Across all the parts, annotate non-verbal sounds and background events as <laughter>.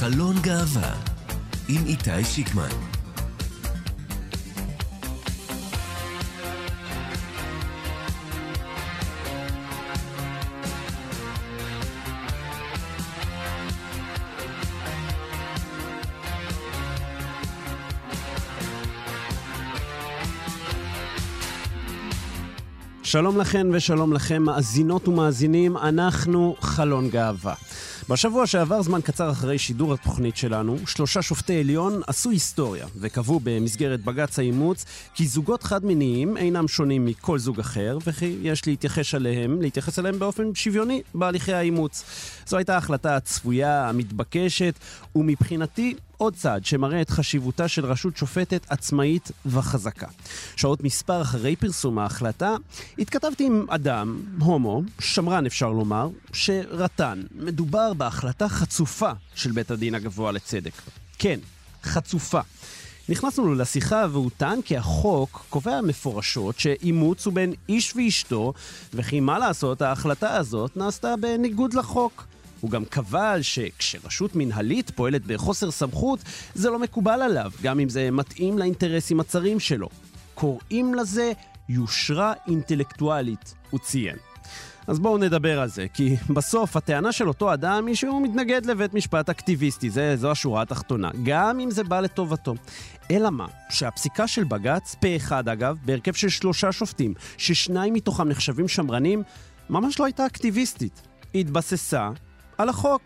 חלון גאווה עם איתי שיקמן שלום לכן ושלום לכם, מאזינות ומאזינים, אנחנו חלון גאווה. בשבוע שעבר, זמן קצר אחרי שידור התוכנית שלנו, שלושה שופטי עליון עשו היסטוריה וקבעו במסגרת בג"ץ האימוץ כי זוגות חד-מיניים אינם שונים מכל זוג אחר וכי יש להתייחס אליהם, להתייחס אליהם באופן שוויוני בהליכי האימוץ. זו הייתה ההחלטה הצפויה, המתבקשת, ומבחינתי עוד צעד שמראה את חשיבותה של רשות שופטת עצמאית וחזקה. שעות מספר אחרי פרסום ההחלטה, התכתבתי עם אדם, הומו, שמרן אפשר לומר, שרטן. מדובר בהחלטה חצופה של בית הדין הגבוה לצדק. כן, חצופה. נכנסנו לו לשיחה והוא טען כי החוק קובע מפורשות שאימוץ הוא בין איש ואשתו, וכי מה לעשות, ההחלטה הזאת נעשתה בניגוד לחוק. הוא גם קבע שכשרשות מנהלית פועלת בחוסר סמכות, זה לא מקובל עליו, גם אם זה מתאים לאינטרסים הצרים שלו. קוראים לזה יושרה אינטלקטואלית, הוא ציין. אז בואו נדבר על זה, כי בסוף הטענה של אותו אדם היא שהוא מתנגד לבית משפט אקטיביסטי, זה, זו השורה התחתונה, גם אם זה בא לטובתו. אלא מה, שהפסיקה של בג"ץ, פה אחד אגב, בהרכב של שלושה שופטים, ששניים מתוכם נחשבים שמרנים, ממש לא הייתה אקטיביסטית. היא התבססה על החוק.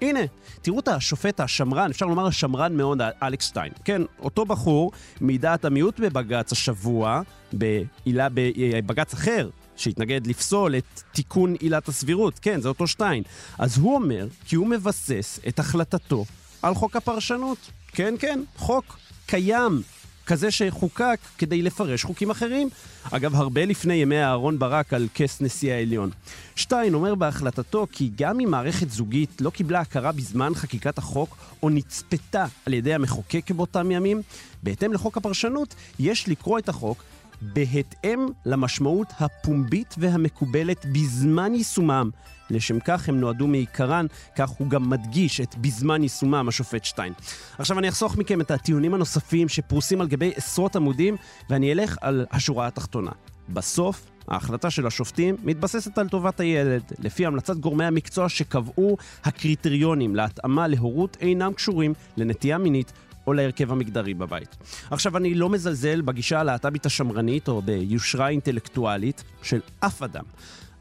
הנה, תראו את השופט השמרן, אפשר לומר השמרן מאוד, אלכס שטיין. כן, אותו בחור מדעת המיעוט בבג"ץ השבוע, בעילה, בבג"ץ אחר, שהתנגד לפסול את תיקון עילת הסבירות. כן, זה אותו שטיין. אז הוא אומר כי הוא מבסס את החלטתו על חוק הפרשנות. כן, כן, חוק קיים. כזה שחוקק כדי לפרש חוקים אחרים. אגב, הרבה לפני ימי אהרן ברק על כס נשיא העליון. שטיין אומר בהחלטתו כי גם אם מערכת זוגית לא קיבלה הכרה בזמן חקיקת החוק, או נצפתה על ידי המחוקק באותם ימים, בהתאם לחוק הפרשנות, יש לקרוא את החוק בהתאם למשמעות הפומבית והמקובלת בזמן יישומם. לשם כך הם נועדו מעיקרן, כך הוא גם מדגיש את בזמן יישומם, השופט שטיין. עכשיו אני אחסוך מכם את הטיעונים הנוספים שפרוסים על גבי עשרות עמודים, ואני אלך על השורה התחתונה. בסוף, ההחלטה של השופטים מתבססת על טובת הילד, לפי המלצת גורמי המקצוע שקבעו הקריטריונים להתאמה להורות אינם קשורים לנטייה מינית או להרכב המגדרי בבית. עכשיו, אני לא מזלזל בגישה הלהט"בית השמרנית או ביושרה אינטלקטואלית של אף אדם.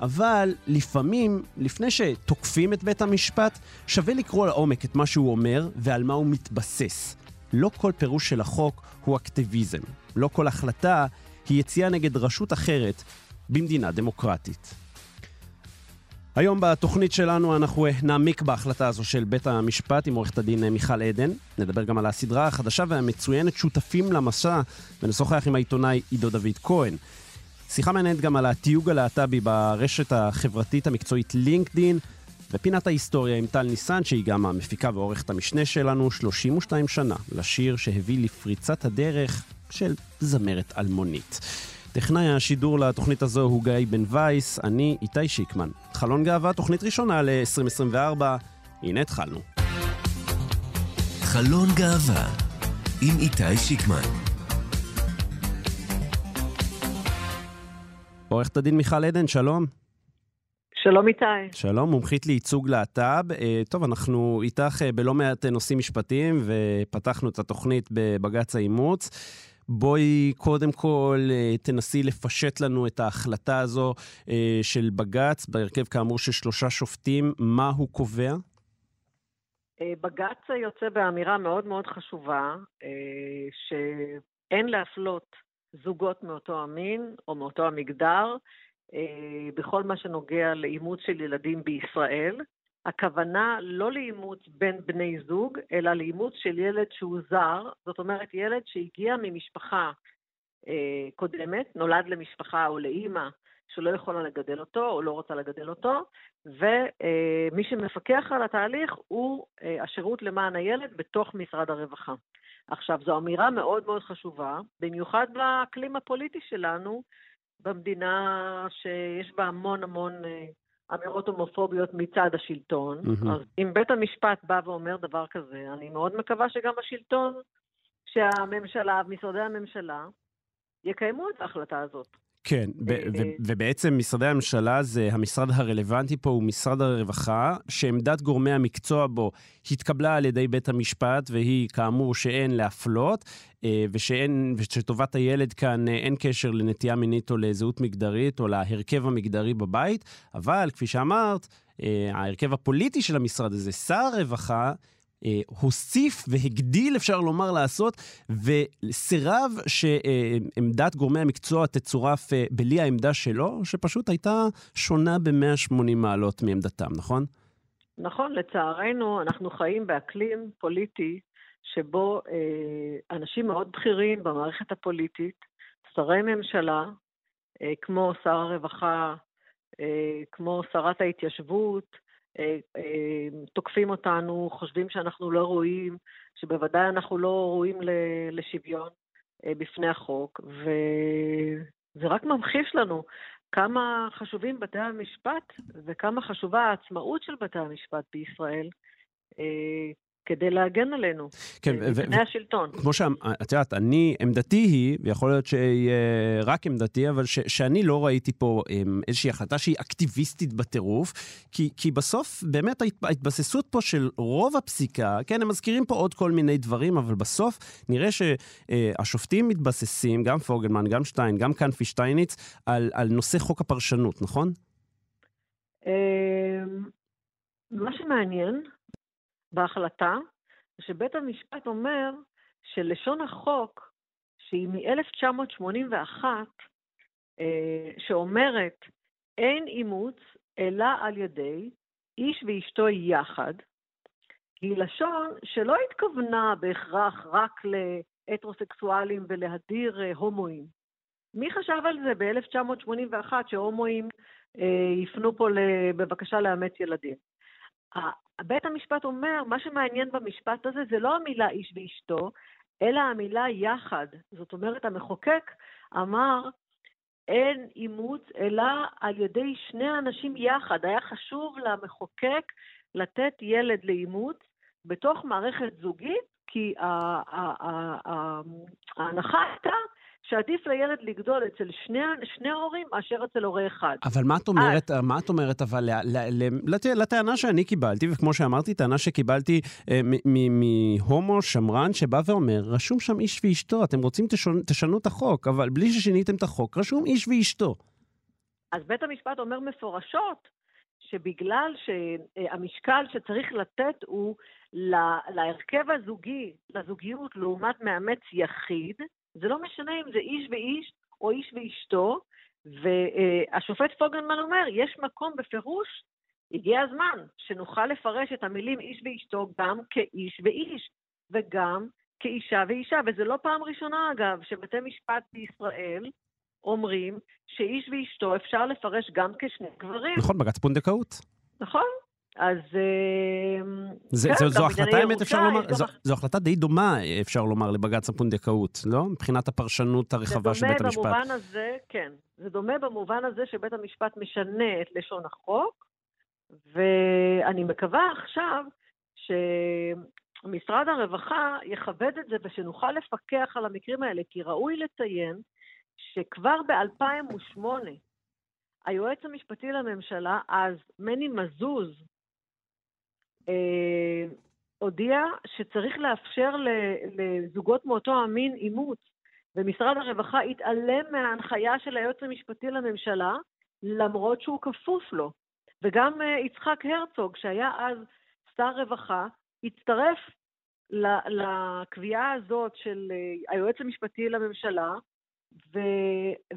אבל לפעמים, לפני שתוקפים את בית המשפט, שווה לקרוא לעומק את מה שהוא אומר ועל מה הוא מתבסס. לא כל פירוש של החוק הוא אקטיביזם. לא כל החלטה היא יציאה נגד רשות אחרת במדינה דמוקרטית. היום בתוכנית שלנו אנחנו נעמיק בהחלטה הזו של בית המשפט עם עורכת הדין מיכל עדן. נדבר גם על הסדרה החדשה והמצוינת שותפים למסע ונשוחח עם העיתונאי עידו דוד כהן. שיחה מעניינת גם על התיוג הלהט"בי ברשת החברתית המקצועית לינקדין, ופינת ההיסטוריה עם טל ניסן, שהיא גם המפיקה ועורכת המשנה שלנו, 32 שנה לשיר שהביא לפריצת הדרך של זמרת אלמונית. טכנאי השידור לתוכנית הזו הוא גיא בן וייס, אני איתי שיקמן. חלון גאווה, תוכנית ראשונה ל-2024, הנה התחלנו. חלון גאווה עם איתי שיקמן. עורכת הדין מיכל עדן, שלום. שלום איתי. שלום, מומחית לייצוג להט"ב. אה, טוב, אנחנו איתך אה, בלא מעט נושאים משפטיים, ופתחנו את התוכנית בבג"ץ האימוץ. בואי קודם כל אה, תנסי לפשט לנו את ההחלטה הזו של בג"ץ, בהרכב כאמור של שלושה שופטים, מה הוא קובע? בג"ץ יוצא באמירה מאוד מאוד חשובה, שאין להפלות זוגות מאותו המין או מאותו המגדר, אה, בכל מה שנוגע לאימוץ של ילדים בישראל. הכוונה לא לאימוץ בין בני זוג, אלא לאימוץ של ילד שהוא זר, זאת אומרת ילד שהגיע ממשפחה אה, קודמת, נולד למשפחה או לאימא שלא יכולה לגדל אותו או לא רוצה לגדל אותו, ומי שמפקח על התהליך הוא אה, השירות למען הילד בתוך משרד הרווחה. עכשיו, זו אמירה מאוד מאוד חשובה, במיוחד באקלים הפוליטי שלנו, במדינה שיש בה המון המון אה, אמירות הומופוביות מצד השלטון. מהמם. אז אם בית המשפט בא ואומר דבר כזה, אני מאוד מקווה שגם השלטון, שהממשלה, משרדי הממשלה, יקיימו את ההחלטה הזאת. כן, ובעצם משרדי הממשלה זה המשרד הרלוונטי פה הוא משרד הרווחה, שעמדת גורמי המקצוע בו התקבלה על ידי בית המשפט, והיא כאמור שאין להפלות, אה, ושאין, ושטובת הילד כאן אה, אין קשר לנטייה מינית או לזהות מגדרית או להרכב המגדרי בבית, אבל כפי שאמרת, אה, ההרכב הפוליטי של המשרד הזה, שר הרווחה, הוסיף והגדיל, אפשר לומר, לעשות, וסירב שעמדת גורמי המקצוע תצורף אה, בלי העמדה שלו, שפשוט הייתה שונה ב-180 מעלות מעמדתם, נכון? נכון, לצערנו, אנחנו חיים באקלים פוליטי שבו אה, אנשים מאוד בכירים במערכת הפוליטית, שרי ממשלה, אה, כמו שר הרווחה, אה, כמו שרת ההתיישבות, אה, אה, תוקפים אותנו, חושבים שאנחנו לא ראויים, שבוודאי אנחנו לא ראויים לשוויון אה, בפני החוק, וזה רק ממחיש לנו כמה חשובים בתי המשפט וכמה חשובה העצמאות של בתי המשפט בישראל אה, כדי להגן עלינו, כן, אה, ו- מפני השלטון. כמו שאת יודעת, אני, עמדתי היא, ויכול להיות שהיא אה, רק עמדתי, אבל ש, שאני לא ראיתי פה אה, איזושהי החלטה שהיא אקטיביסטית בטירוף, כי, כי בסוף באמת ההת- ההתבססות פה של רוב הפסיקה, כן, הם מזכירים פה עוד כל מיני דברים, אבל בסוף נראה שהשופטים מתבססים, גם פוגלמן, גם שטיין, גם כנפי שטייניץ, על, על נושא חוק הפרשנות, נכון? אה, מה שמעניין בהחלטה, שבית המשפט אומר שלשון החוק, שהיא מ-1981, שאומרת אין אימוץ אלא על ידי איש ואשתו יחד, היא לשון שלא התכוונה בהכרח רק להטרוסקסואלים ולהדיר אה, הומואים. מי חשב על זה ב-1981 שהומואים אה, יפנו פה בבקשה לאמץ ילדים? בית המשפט אומר, מה שמעניין במשפט הזה זה לא המילה איש ואשתו, אלא המילה יחד. זאת אומרת, המחוקק אמר, אין אימוץ אלא על ידי שני אנשים יחד. היה חשוב למחוקק לתת ילד לאימוץ בתוך מערכת זוגית, כי ההנחה הייתה שעדיף לילד לגדול אצל שני, שני ההורים מאשר אצל הורה אחד. אבל מה את אומרת, מה את אומרת אבל ל- ל- ל- לט- לטענה שאני קיבלתי, וכמו שאמרתי, טענה שקיבלתי אה, מהומו שמרן שבא ואומר, רשום שם איש ואשתו, אתם רוצים תשנו, תשנו את החוק, אבל בלי ששיניתם את החוק, רשום איש ואשתו. אז בית המשפט אומר מפורשות שבגלל שהמשקל שצריך לתת הוא לה- להרכב הזוגי, לזוגיות לעומת מאמץ יחיד, זה לא משנה אם זה איש ואיש או איש ואשתו, והשופט פוגלמן אומר, יש מקום בפירוש, הגיע הזמן שנוכל לפרש את המילים איש ואשתו גם כאיש ואיש, וגם כאישה ואישה, וזה לא פעם ראשונה אגב, שבתי משפט בישראל אומרים שאיש ואשתו אפשר לפרש גם כשני גברים, נכון, בג"ץ פונדקאות. נכון? אז... אה, זה, כן, זו, גם זו החלטה, האמת, אפשר לומר, יש גם זו, זו החלטה די דומה, אפשר לומר, לבג"ץ הפונדקאות, לא? מבחינת הפרשנות הרחבה של בית זה המשפט. דומה במובן הזה, כן. זה דומה במובן הזה שבית המשפט משנה את לשון החוק, ואני מקווה עכשיו שמשרד הרווחה יכבד את זה ושנוכל לפקח על המקרים האלה, כי ראוי לציין שכבר ב-2008 היועץ המשפטי לממשלה, אז מני מזוז, אה, הודיע שצריך לאפשר לזוגות מאותו המין אימוץ, ומשרד הרווחה התעלם מההנחיה של היועץ המשפטי לממשלה, למרות שהוא כפוף לו. וגם אה, יצחק הרצוג, שהיה אז שר רווחה, הצטרף לקביעה הזאת של אה, היועץ המשפטי לממשלה, ו,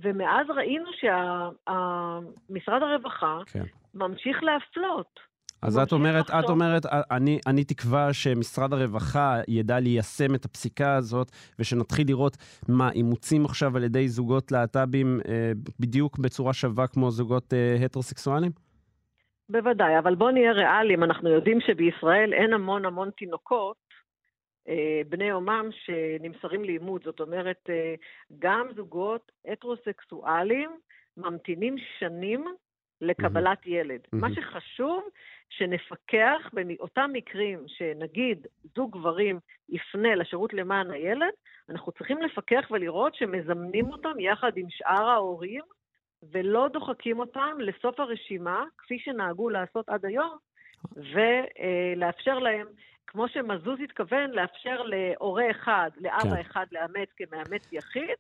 ומאז ראינו שמשרד הרווחה כן. ממשיך להפלות. אז את אומרת, את. אומרת, אני, אני תקווה שמשרד הרווחה ידע ליישם את הפסיקה הזאת, ושנתחיל לראות מה, אימוצים עכשיו על ידי זוגות להט"בים אה, בדיוק בצורה שווה כמו זוגות אה, הטרוסקסואלים? בוודאי, אבל בואו נהיה ריאליים, אנחנו יודעים שבישראל אין המון המון תינוקות, אה, בני יומם, שנמסרים לאימוץ. זאת אומרת, אה, גם זוגות הטרוסקסואלים ממתינים שנים לקבלת mm-hmm. ילד. Mm-hmm. מה. שחשוב, שנפקח באותם מקרים שנגיד זוג גברים יפנה לשירות למען הילד, אנחנו צריכים לפקח ולראות שמזמנים אותם יחד עם שאר ההורים, ולא דוחקים אותם לסוף הרשימה, כפי שנהגו לעשות עד היום, ולאפשר להם, כמו שמזוז התכוון, לאפשר להורה אחד, לאבא כן. אחד לאמץ כמאמץ יחיד,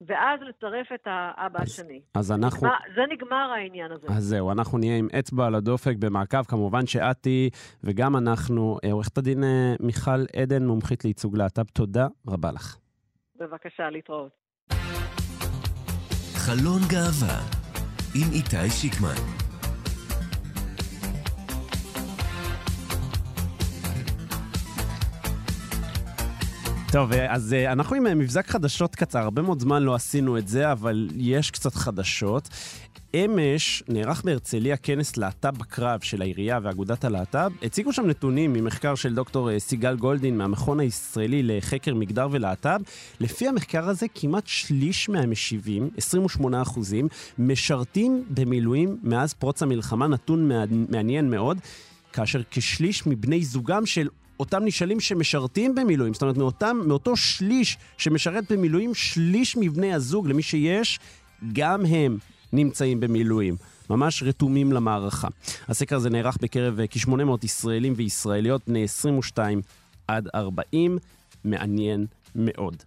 ואז לצרף את האבא אז- השני. אז אנחנו... מה- זה נגמר העניין הזה. אז זהו, אנחנו נהיה עם אצבע על הדופק במעקב. כמובן שאת תהיי, וגם אנחנו. אה, עורכת הדין אה, מיכל עדן, מומחית לייצוג להט"ב, תודה רבה לך. בבקשה, להתראות. חלון גאווה עם איתי שיקמן. טוב, אה, אז אה, אנחנו עם אה, מבזק חדשות קצר. הרבה מאוד זמן לא עשינו את זה, אבל יש קצת חדשות. אמש נערך בהרצליה כנס להט"ב בקרב של העירייה ואגודת הלהט"ב. הציגו שם נתונים ממחקר של דוקטור סיגל גולדין מהמכון הישראלי לחקר מגדר ולהט"ב. לפי המחקר הזה, כמעט שליש מהמשיבים, 28 אחוזים, משרתים במילואים מאז פרוץ המלחמה, נתון מע- מעניין מאוד, כאשר כשליש מבני זוגם של אותם נשאלים שמשרתים במילואים, זאת אומרת, מאותם, מאותו שליש שמשרת במילואים, שליש מבני הזוג, למי שיש, גם הם נמצאים במילואים. ממש רתומים למערכה. הסקר הזה נערך בקרב אה, כ-800 ישראלים וישראליות בני 22 עד 40. מעניין מאוד.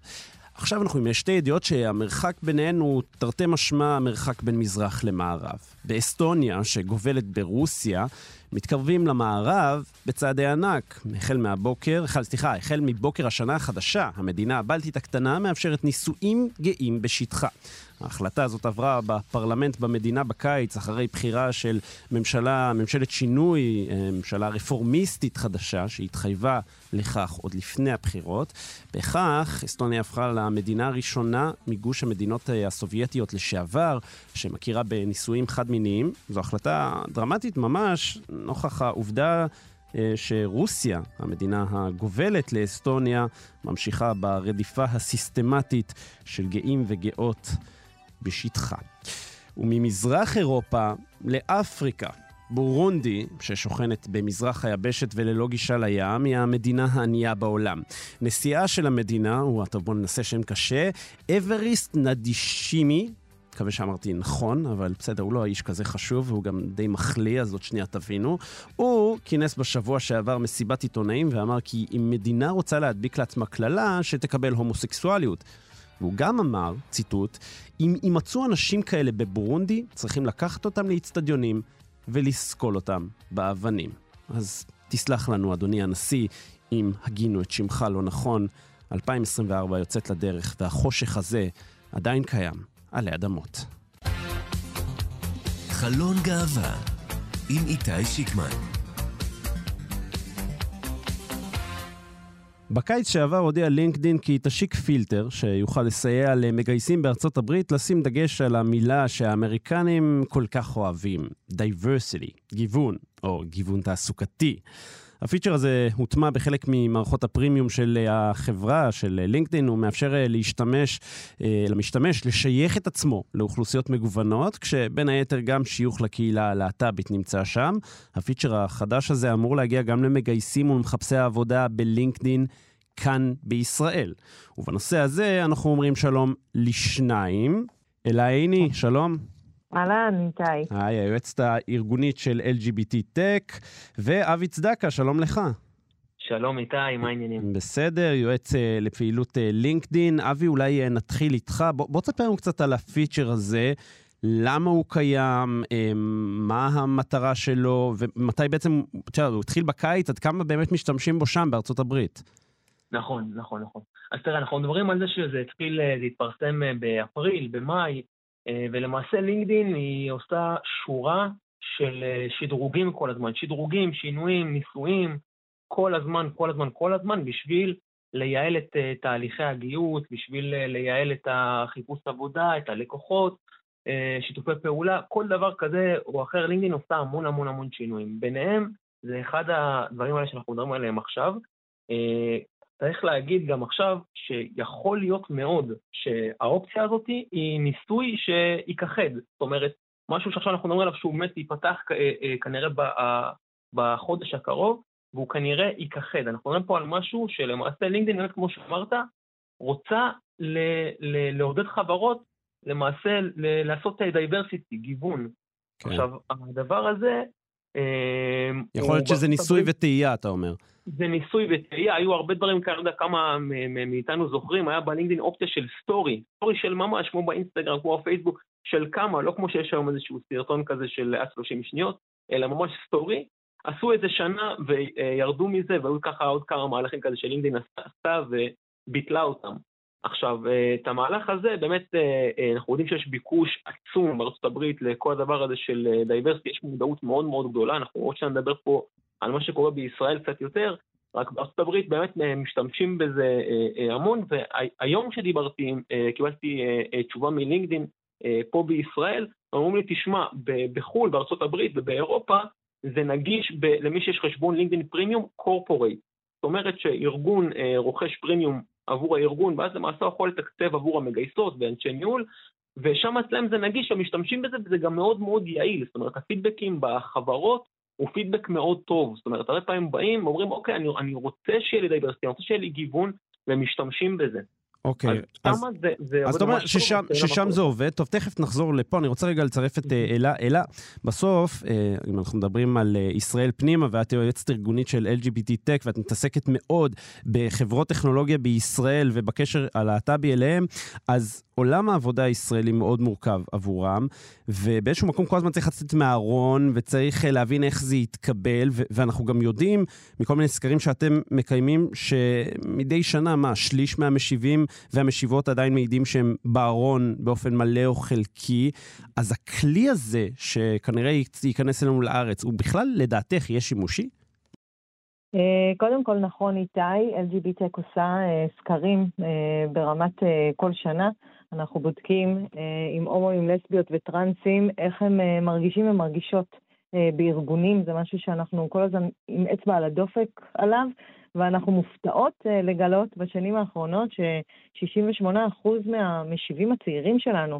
עכשיו אנחנו עם שתי ידיעות שהמרחק ביניהן הוא תרתי משמע המרחק בין מזרח למערב. באסטוניה, שגובלת ברוסיה, מתקרבים למערב בצעדי ענק. החל מהבוקר, סליחה, החל מבוקר השנה החדשה, המדינה הבלטית הקטנה מאפשרת נישואים גאים בשטחה. ההחלטה הזאת עברה בפרלמנט במדינה בקיץ, אחרי בחירה של ממשלה, ממשלת שינוי, אה, ממשלה רפורמיסטית חדשה, שהתחייבה לכך עוד לפני הבחירות. בכך, אסטוניה הפכה למדינה הראשונה מגוש המדינות אה, הסובייטיות לשעבר, שמכירה בנישואים חד-מיניים. זו החלטה דרמטית ממש, נוכח העובדה אה, שרוסיה, המדינה הגובלת לאסטוניה, ממשיכה ברדיפה הסיסטמטית של גאים וגאות בשטחה. וממזרח אירופה לאפריקה. בורונדי, ששוכנת במזרח היבשת וללא גישה לים, היא המדינה הענייה בעולם. נשיאה של המדינה הוא, טוב בואו ננסה שם קשה, אבריסט נדישימי, מקווה שאמרתי נכון, אבל בסדר, הוא לא האיש כזה חשוב, והוא גם די מחליא, אז עוד שנייה תבינו. הוא כינס בשבוע שעבר מסיבת עיתונאים ואמר כי אם מדינה רוצה להדביק לעצמה קללה, שתקבל הומוסקסואליות. והוא גם אמר, ציטוט, אם יימצאו אנשים כאלה בבורונדי, צריכים לקחת אותם לאיצטדיונים ולסקול אותם באבנים. אז תסלח לנו, אדוני הנשיא, אם הגינו את שמך לא נכון. 2024 יוצאת לדרך, והחושך הזה עדיין קיים עלי אדמות. חלון גאווה עם איתי שיקמן. בקיץ שעבר הודיע לינקדין כי תשיק פילטר שיוכל לסייע למגייסים בארצות הברית לשים דגש על המילה שהאמריקנים כל כך אוהבים, diversity, גיוון, או גיוון תעסוקתי. הפיצ'ר הזה הוטמע בחלק ממערכות הפרימיום של החברה, של לינקדאין, הוא מאפשר אה, להשתמש, אה, למשתמש לשייך את עצמו לאוכלוסיות מגוונות, כשבין היתר גם שיוך לקהילה הלהט"בית נמצא שם. הפיצ'ר החדש הזה אמור להגיע גם למגייסים ולמחפשי העבודה בלינקדאין כאן בישראל. ובנושא הזה אנחנו אומרים שלום לשניים. אלה עיני, שלום. אהלן, איתי. היי, היועצת הארגונית של LGBT Tech, ואבי צדקה, שלום לך. שלום איתי, מה העניינים? בסדר, יועץ אה, לפעילות אה, לינקדין. אבי, אולי אה, נתחיל איתך. בוא, בוא תספר לנו קצת על הפיצ'ר הזה, למה הוא קיים, אה, מה המטרה שלו, ומתי בעצם, תראה, הוא התחיל בקיץ, עד כמה באמת משתמשים בו שם, בארצות הברית. נכון, נכון, נכון. אז תראה, אנחנו מדברים על זה שזה התחיל להתפרסם אה, באפריל, במאי, ולמעשה לינקדין היא עושה שורה של אה, שדרוגים כל הזמן, שדרוגים, שינויים, ניסויים, כל הזמן, כל הזמן, כל הזמן, בשביל לייעל את אה, תהליכי הגיוס, בשביל אה, לייעל את החיפוש עבודה, את הלקוחות, אה, שיתופי פעולה, כל דבר כזה או אחר, לינקדין עושה המון המון המון שינויים. ביניהם, זה אחד הדברים האלה שאנחנו מדברים עליהם עכשיו. אה, צריך להגיד גם עכשיו שיכול להיות מאוד שהאופציה הזאת היא ניסוי שייכחד. זאת אומרת, משהו שעכשיו אנחנו מדברים עליו שהוא באמת ייפתח כנראה בחודש הקרוב, והוא כנראה ייכחד. אנחנו מדברים פה על משהו שלמעשה לינקדאין, באמת כמו שאמרת, רוצה לעודד חברות למעשה לעשות diversity, גיוון. כן. עכשיו, הדבר הזה... אה, יכול להיות שזה ניסוי וטעייה, אתה אומר. זה ניסוי וטעייה, היו הרבה דברים, כאלה, יודע כמה מאיתנו זוכרים, היה בלינקדאין אופציה של story, story של ממש, כמו באינסטגרם, כמו בפייסבוק, של כמה, לא כמו שיש היום איזשהו סרטון כזה של עד 30 שניות, אלא ממש story. עשו איזה שנה וירדו מזה, והיו ככה עוד כמה מהלכים כזה שלינקדאין עשתה וביטלה אותם. עכשיו, אה, את המהלך הזה, באמת, אה, אה, אנחנו יודעים שיש ביקוש עצום בארצות הברית לכל הדבר הזה של diversity, יש מודעות מאוד מאוד גדולה, אנחנו עוד שניה נדבר פה על מה שקורה בישראל קצת יותר, רק בארצות הברית באמת משתמשים בזה המון, והיום כשדיברתי, קיבלתי תשובה מלינקדאין פה בישראל, אמרו לי, תשמע, בחו"ל, בארצות הברית ובאירופה, זה נגיש למי שיש חשבון לינקדאין premium corporate. זאת אומרת שארגון רוכש פרימיום עבור הארגון, ואז למעשה הוא יכול לתקצב עבור המגייסות ואנשי ניהול, ושם אצלם זה נגיש, הם משתמשים בזה וזה גם מאוד מאוד יעיל, זאת אומרת הפידבקים בחברות הוא פידבק מאוד טוב, זאת אומרת הרבה פעמים באים ואומרים אוקיי אני, אני רוצה שיהיה לי diversity, אני רוצה שיהיה לי גיוון, והם משתמשים בזה. אוקיי, אז, אתה אומר ששם, ששם זה עובד. טוב, תכף נחזור לפה, אני רוצה רגע לצרף את אה, אלה. אלה, בסוף, אה, אם אנחנו מדברים על אה, ישראל פנימה, ואת יועצת ארגונית של LGBT Tech, ואת מתעסקת מאוד בחברות טכנולוגיה בישראל ובקשר הלהט"בי אליהם, אז עולם העבודה הישראלי מאוד מורכב עבורם, ובאיזשהו מקום כל הזמן צריך לצאת מהארון, וצריך להבין איך זה יתקבל, ואנחנו גם יודעים מכל מיני סקרים שאתם מקיימים, שמדי שנה, מה, שליש מהמשיבים והמשיבות עדיין מעידים שהם בארון באופן מלא או חלקי, אז הכלי הזה, שכנראה ייכנס אלינו לארץ, הוא בכלל, לדעתך, יהיה שימושי? אה, קודם כל, נכון, איתי, LGBTech עושה אה, סקרים אה, ברמת כל שנה. אנחנו בודקים עם הומואים, לסביות וטרנסים, איך הם מרגישים ומרגישות בארגונים, זה משהו שאנחנו כל הזמן עם אצבע על הדופק עליו, ואנחנו מופתעות לגלות בשנים האחרונות ש-68% מהמשיבים הצעירים שלנו,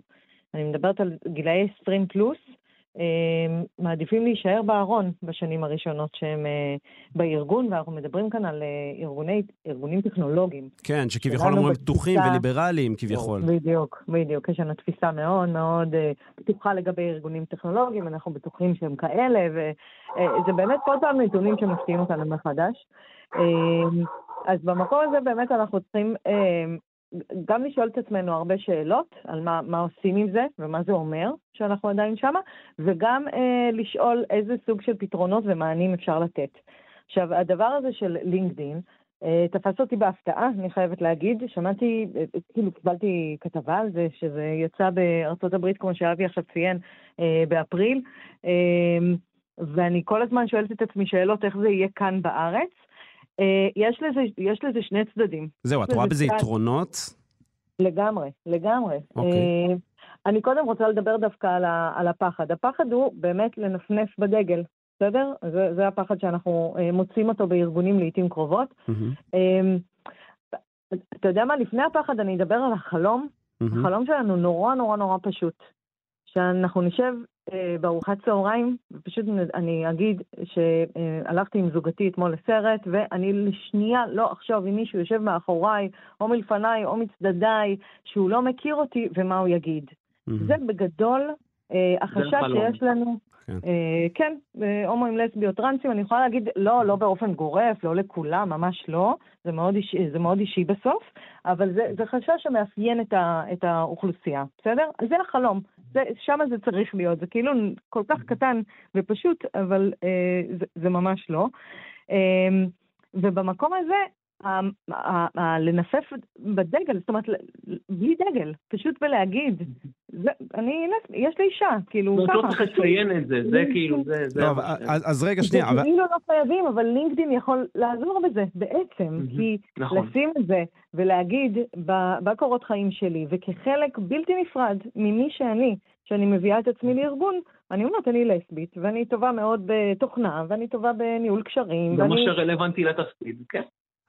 אני מדברת על גילאי 20 פלוס, אה, מעדיפים להישאר בארון בשנים הראשונות שהם אה, בארגון, ואנחנו מדברים כאן על אה, ארגוני, ארגונים טכנולוגיים. כן, שכביכול אומרים פתוחים וליברליים כביכול. בדיוק, בדיוק. יש לנו תפיסה מאוד מאוד פתוחה לגבי ארגונים טכנולוגיים, אנחנו בטוחים שהם כאלה, וזה באמת כל פעם נתונים שמפתיעים אותנו מחדש. אז במקום הזה באמת אנחנו צריכים גם לשאול את עצמנו הרבה שאלות על מה, מה עושים עם זה ומה זה אומר שאנחנו עדיין שמה, וגם אה, לשאול איזה סוג של פתרונות ומענים אפשר לתת. עכשיו, הדבר הזה של לינקדין, אה, תפס אותי בהפתעה, אני חייבת להגיד. שמעתי, אה, כאילו קיבלתי כתבה על זה, שזה יצא בארצות הברית, כמו שאבי עכשיו ציין, באפריל, אה, ואני כל הזמן שואלת את עצמי שאלות איך זה יהיה כאן בארץ. אה, יש לזה, יש לזה שני צדדים. זהו, את רואה בזה צד... יתרונות? לגמרי, לגמרי. Okay. אוקיי. אה, אני קודם רוצה לדבר דווקא על, ה, על הפחד. הפחד הוא באמת לנפנף בדגל, בסדר? זה, זה הפחד שאנחנו אה, מוצאים אותו בארגונים לעיתים קרובות. Mm-hmm. אתה יודע מה? לפני הפחד אני אדבר על החלום. Mm-hmm. החלום שלנו נורא נורא נורא פשוט. שאנחנו נשב בארוחת צהריים, ופשוט אני אגיד שהלכתי עם זוגתי אתמול לסרט, ואני לשנייה לא אחשוב אם מישהו יושב מאחוריי, או מלפניי, או מצדדיי, שהוא לא מכיר אותי, ומה הוא יגיד. Mm-hmm. זה בגדול אה, החשש שיש לנו. כן, אה, כן הומואים, לסביות, טרנסים, אני יכולה להגיד, לא, לא באופן גורף, לא לכולם, ממש לא, זה מאוד אישי, זה מאוד אישי בסוף, אבל זה, זה חשש שמאפיין את, ה, את האוכלוסייה, בסדר? זה החלום, שם זה צריך להיות, זה כאילו כל כך קטן ופשוט, אבל אה, זה, זה ממש לא. אה, ובמקום הזה, לנפף בדגל, זאת אומרת, בלי דגל, פשוט בלהגיד, אני, יש לי אישה, כאילו, ככה. לא צריך לציין את זה, זה כאילו, זה... לא, אז רגע, שנייה. זה כאילו לא חייבים, אבל לינקדאין יכול לעזור בזה, בעצם, כי נכון. לשים את זה ולהגיד בקורות חיים שלי, וכחלק בלתי נפרד ממי שאני, שאני מביאה את עצמי לארגון, אני אומרת, אני לסבית, ואני טובה מאוד בתוכנה, ואני טובה בניהול קשרים. זה מה שרלוונטי לתפקיד, כן.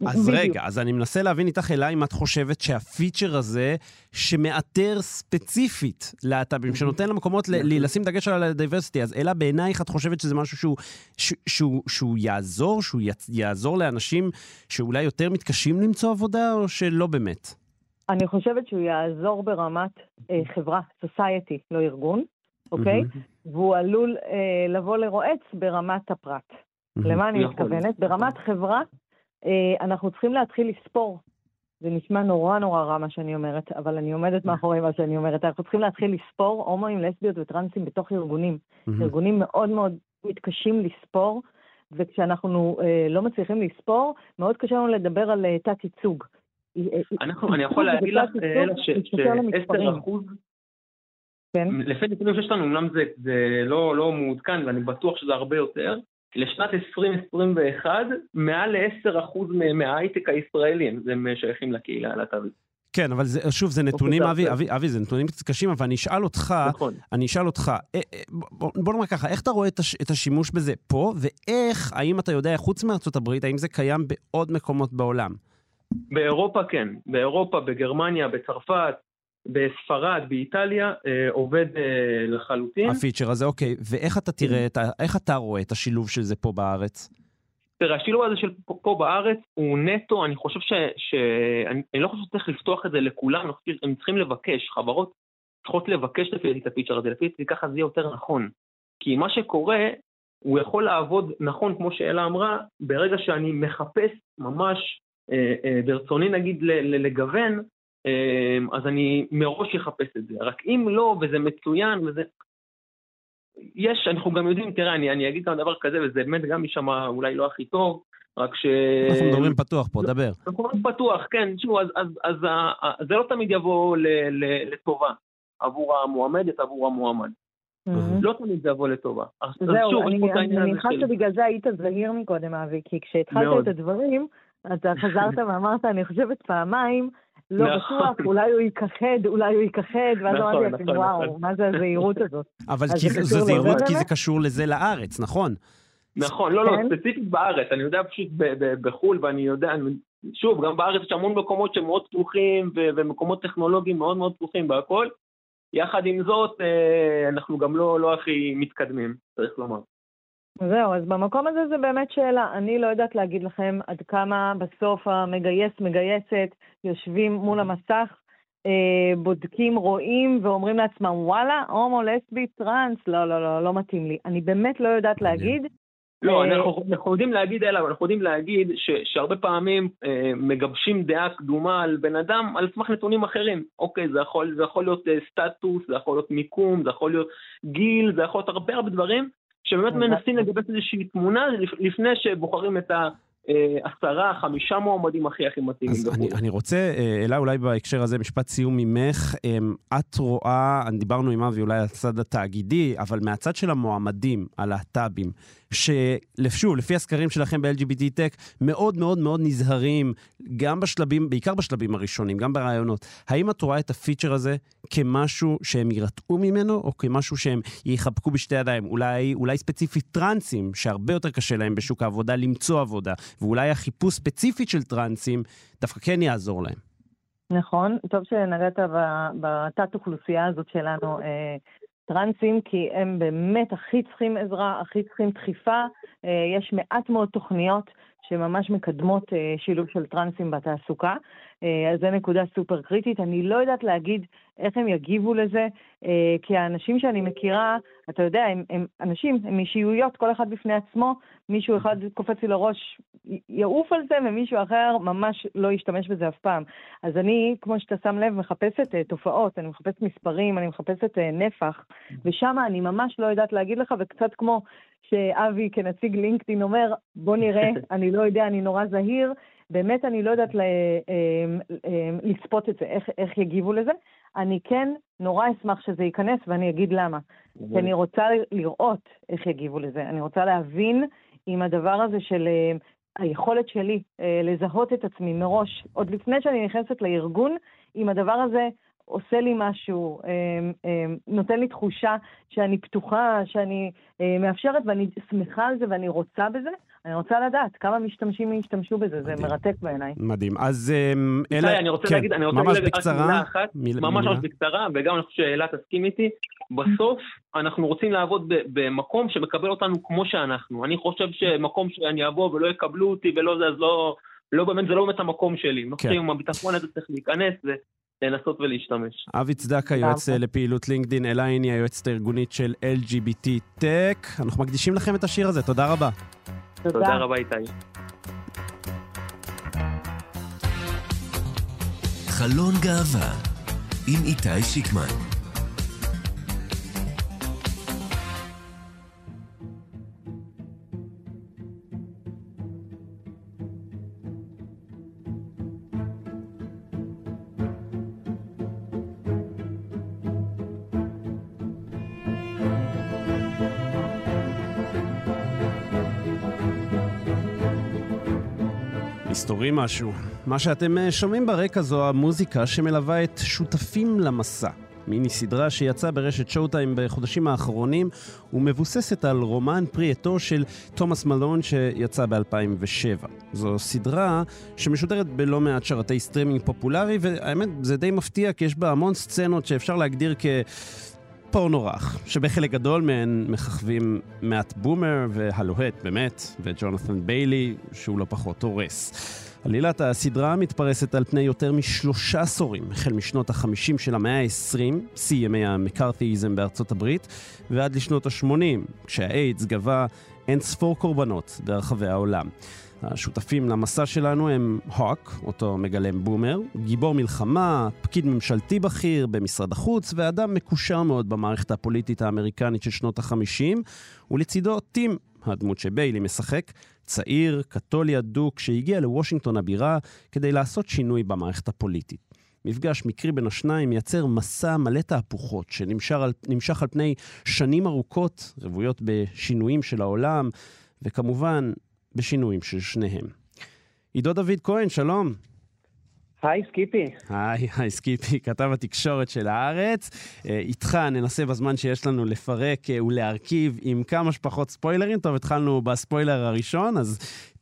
אז בדיוק. רגע, אז אני מנסה להבין איתך, אלה, אם את חושבת שה feature הזה, שמאתר ספציפית להט"בים, שנותן למקומות נכון. לשים דגש על ה diversity, אז אלה בעינייך את חושבת שזה משהו שהוא, ש- שהוא, שהוא יעזור, שהוא יעזור לאנשים שאולי יותר מתקשים למצוא עבודה, או שלא באמת? אני חושבת שהוא יעזור ברמת אה, חברה, society, לא ארגון, אוקיי? והוא עלול אה, לבוא לרועץ ברמת הפרט. למה אני מתכוונת? ברמת חברה, אה, אנחנו צריכים להתחיל לספור. זה נשמע נורא נורא רע מה שאני אומרת, אבל אני עומדת מאחורי מה שאני אומרת. אנחנו צריכים להתחיל לספור הומואים, לסביות וטרנסים בתוך ארגונים. ארגונים מאוד מאוד מתקשים לספור, וכשאנחנו אה, לא מצליחים לספור, מאוד קשה לנו לדבר על אה, תת-ייצוג. אה, אה, אני יכול להגיד לך, אלה, ש-10 אחוז, כן. לפי נתונים שיש לנו, אמנם זה לא, לא מעודכן ואני בטוח שזה הרבה יותר, לשנת 2021, מעל ל-10% מההייטק הישראלי הם שייכים לקהילה הלהט"בית. כן, אבל זה, שוב, זה נתונים, אבי, אבי, אבי, זה נתונים קשים, אבל אני אשאל אותך, נכון. אני אשאל אותך, אה, אה, בוא, בוא נאמר ככה, איך אתה רואה את, הש, את השימוש בזה פה, ואיך, האם אתה יודע, חוץ מארצות הברית, האם זה קיים בעוד מקומות בעולם? באירופה כן, באירופה, בגרמניה, בצרפת, בספרד, באיטליה, אה, עובד אה, לחלוטין. הפיצ'ר הזה, אוקיי. ואיך אתה תראה, את ה... איך אתה רואה את השילוב של זה פה בארץ? תראה, השילוב הזה של פה, פה בארץ הוא נטו, אני חושב ש... ש... אני, אני לא חושב שצריך לפתוח את זה לכולם, אני חושב שהם צריכים לבקש, חברות צריכות לבקש לפי דעתי את הפיצ'ר הזה, לפי דעתי ככה זה יהיה יותר נכון. כי מה שקורה, הוא יכול לעבוד נכון, כמו שאלה אמרה, ברגע שאני מחפש ממש, אה, אה, ברצוני נגיד לגוון, אז אני מראש אחפש את זה. רק אם לא, וזה מצוין, וזה... יש, אנחנו גם יודעים, תראה, אני, אני אגיד גם דבר כזה, וזה באמת גם יישמע אולי לא הכי טוב, רק ש... אנחנו מדברים פתוח פה, דבר. אנחנו מדברים פתוח, כן, תשמעו, אז, אז, אז, אז זה לא תמיד יבוא ל, ל, לטובה עבור המועמדת, עבור המועמד. לא תמיד זה יבוא לטובה. זהו, אני מניחה שבגלל זה היית זהיר מקודם, אבי, כי כשהתחלת את הדברים, אתה חזרת <laughs> ואמרת, אני חושבת פעמיים, לא נכון. בטוח, אולי הוא ייכחד, אולי הוא ייכחד, ואז נכון, אמרתי לעצמי, נכון, וואו. מה זה הזהירות הזאת? אבל זו זהירות כי זה קשור לזה לארץ, נכון? נכון, לא, לא, כן? ספציפית בארץ, אני יודע פשוט בחו"ל, ואני יודע, שוב, גם בארץ יש המון מקומות שמאוד פתוחים, ומקומות טכנולוגיים מאוד מאוד פתוחים והכול. יחד עם זאת, אה, אנחנו גם לא, לא הכי מתקדמים, צריך לומר. זהו, אז במקום הזה זה באמת שאלה. אני לא יודעת להגיד לכם עד כמה בסוף המגייס, מגייסת, יושבים מול המסך, אה, בודקים, רואים ואומרים לעצמם, וואלה, הומו, לסבי, טראנס, לא, לא, לא, לא מתאים לי. אני באמת לא יודעת להגיד. לא, אה, אנחנו, אנחנו יודעים להגיד, אלא, אנחנו יודעים להגיד ש, שהרבה פעמים אה, מגבשים דעה קדומה על בן אדם על סמך נתונים אחרים. אוקיי, זה יכול, זה יכול להיות אה, סטטוס, זה יכול להיות מיקום, זה יכול להיות גיל, זה יכול להיות הרבה הרבה דברים, שבאמת מנסים לגבש איזושהי תמונה לפני שבוחרים את ה... עשרה, חמישה מועמדים הכי הכי מתאימים. אז אני, אני רוצה, אה, אלה אולי בהקשר הזה, משפט סיום ממך. אמ, את רואה, דיברנו עם אבי אולי על הצד התאגידי, אבל מהצד של המועמדים, הלהט"בים, ששוב, לפי הסקרים שלכם ב-LGBT Tech, מאוד מאוד מאוד נזהרים, גם בשלבים, בעיקר בשלבים הראשונים, גם ברעיונות. האם את רואה את הפיצ'ר הזה כמשהו שהם יירתעו ממנו, או כמשהו שהם יחבקו בשתי ידיים? אולי, אולי ספציפית טרנסים, שהרבה יותר קשה להם בשוק העבודה למצוא עבודה, ואולי החיפוש ספציפית של טרנסים דווקא כן יעזור להם. נכון, טוב שנגעת בתת אוכלוסייה הזאת שלנו. טרנסים, כי הם באמת הכי צריכים עזרה, הכי צריכים דחיפה. אה, יש מעט מאוד תוכניות שממש מקדמות אה, שילוב של טרנסים בתעסוקה. אה, אז זו נקודה סופר קריטית. אני לא יודעת להגיד איך הם יגיבו לזה, כי האנשים שאני מכירה, אתה יודע, הם, הם אנשים, הם אישיויות, כל אחד בפני עצמו, מישהו אחד קופץ לי לראש, יעוף על זה, ומישהו אחר ממש לא ישתמש בזה אף פעם. אז אני, כמו שאתה שם לב, מחפשת uh, תופעות, אני מחפשת מספרים, אני מחפשת uh, נפח, ושם אני ממש לא יודעת להגיד לך, וקצת כמו שאבי כנציג לינקדאין אומר, בוא נראה, <laughs> אני לא יודע, אני נורא זהיר, באמת אני לא יודעת לצפות את זה, איך, איך יגיבו לזה. אני כן נורא אשמח שזה ייכנס, ואני אגיד למה. כי אני רוצה לראות איך יגיבו לזה. אני רוצה להבין אם הדבר הזה של אה, היכולת שלי אה, לזהות את עצמי מראש, עוד לפני שאני נכנסת לארגון, אם הדבר הזה עושה לי משהו, אה, נותן לי תחושה שאני פתוחה, שאני מאפשרת ואני שמחה על זה ואני רוצה בזה, אני רוצה לדעת כמה משתמשים ישתמשו בזה, זה מרתק בעיניי. מדהים. אז אלה... איתי, אני רוצה כן, להגיד, אני רוצה ממש להגיד בקצרה, מילה אחת, מיל, ממש ממש בקצרה, וגם אני חושב שאלה תסכים איתי, בסוף אנחנו רוצים לעבוד במקום שמקבל אותנו כמו שאנחנו. אני חושב שמקום שאני אבוא ולא יקבלו אותי ולא זה, אז לא, לא באמת, זה לא באמת המקום שלי. כן. אני עם הביטחון הזה צריך להיכנס ולנסות ולהשתמש. אבי צדקה, יועץ לפעילות לינקדין, אלייני, היועצת הארגונית של LGBT Tech. אנחנו מקדישים לכם את השיר הזה, תודה רבה. תודה, תודה רבה איתי. חלון גאווה עם איתי שיקמן משהו. מה שאתם אה, שומעים ברקע זו המוזיקה שמלווה את שותפים למסע. מיני סדרה שיצאה ברשת שואו-טיים בחודשים האחרונים ומבוססת על רומן פרי עטו של תומאס מלון שיצא ב-2007. זו סדרה שמשודרת בלא מעט שרתי סטרימינג פופולרי, והאמת זה די מפתיע כי יש בה המון סצנות שאפשר להגדיר כ... פורנו שבחלק גדול מהן מככבים מאט בומר והלוהט, באמת, וג'ונת'ן ביילי, שהוא לא פחות הורס. עלילת הסדרה מתפרסת על פני יותר משלושה עשורים, החל משנות החמישים של המאה ה-20, שיא ימי המקארתיזם בארצות הברית, ועד לשנות ה-80, כשהאיידס גבה אין ספור קורבנות ברחבי העולם. השותפים למסע שלנו הם הוק, אותו מגלם בומר, גיבור מלחמה, פקיד ממשלתי בכיר במשרד החוץ ואדם מקושר מאוד במערכת הפוליטית האמריקנית של שנות החמישים, ולצידו טים, הדמות שביילי משחק, צעיר, קתולי אדוק, שהגיע לוושינגטון הבירה כדי לעשות שינוי במערכת הפוליטית. מפגש מקרי בין השניים מייצר מסע מלא תהפוכות שנמשך על, על פני שנים ארוכות, רוויות בשינויים של העולם, וכמובן בשינויים של שניהם. עידו דוד כהן, שלום. היי סקיפי. היי, היי סקיפי, כתב התקשורת של הארץ. אה, איתך ננסה בזמן שיש לנו לפרק אה, ולהרכיב עם כמה שפחות ספוילרים. טוב, התחלנו בספוילר הראשון, אז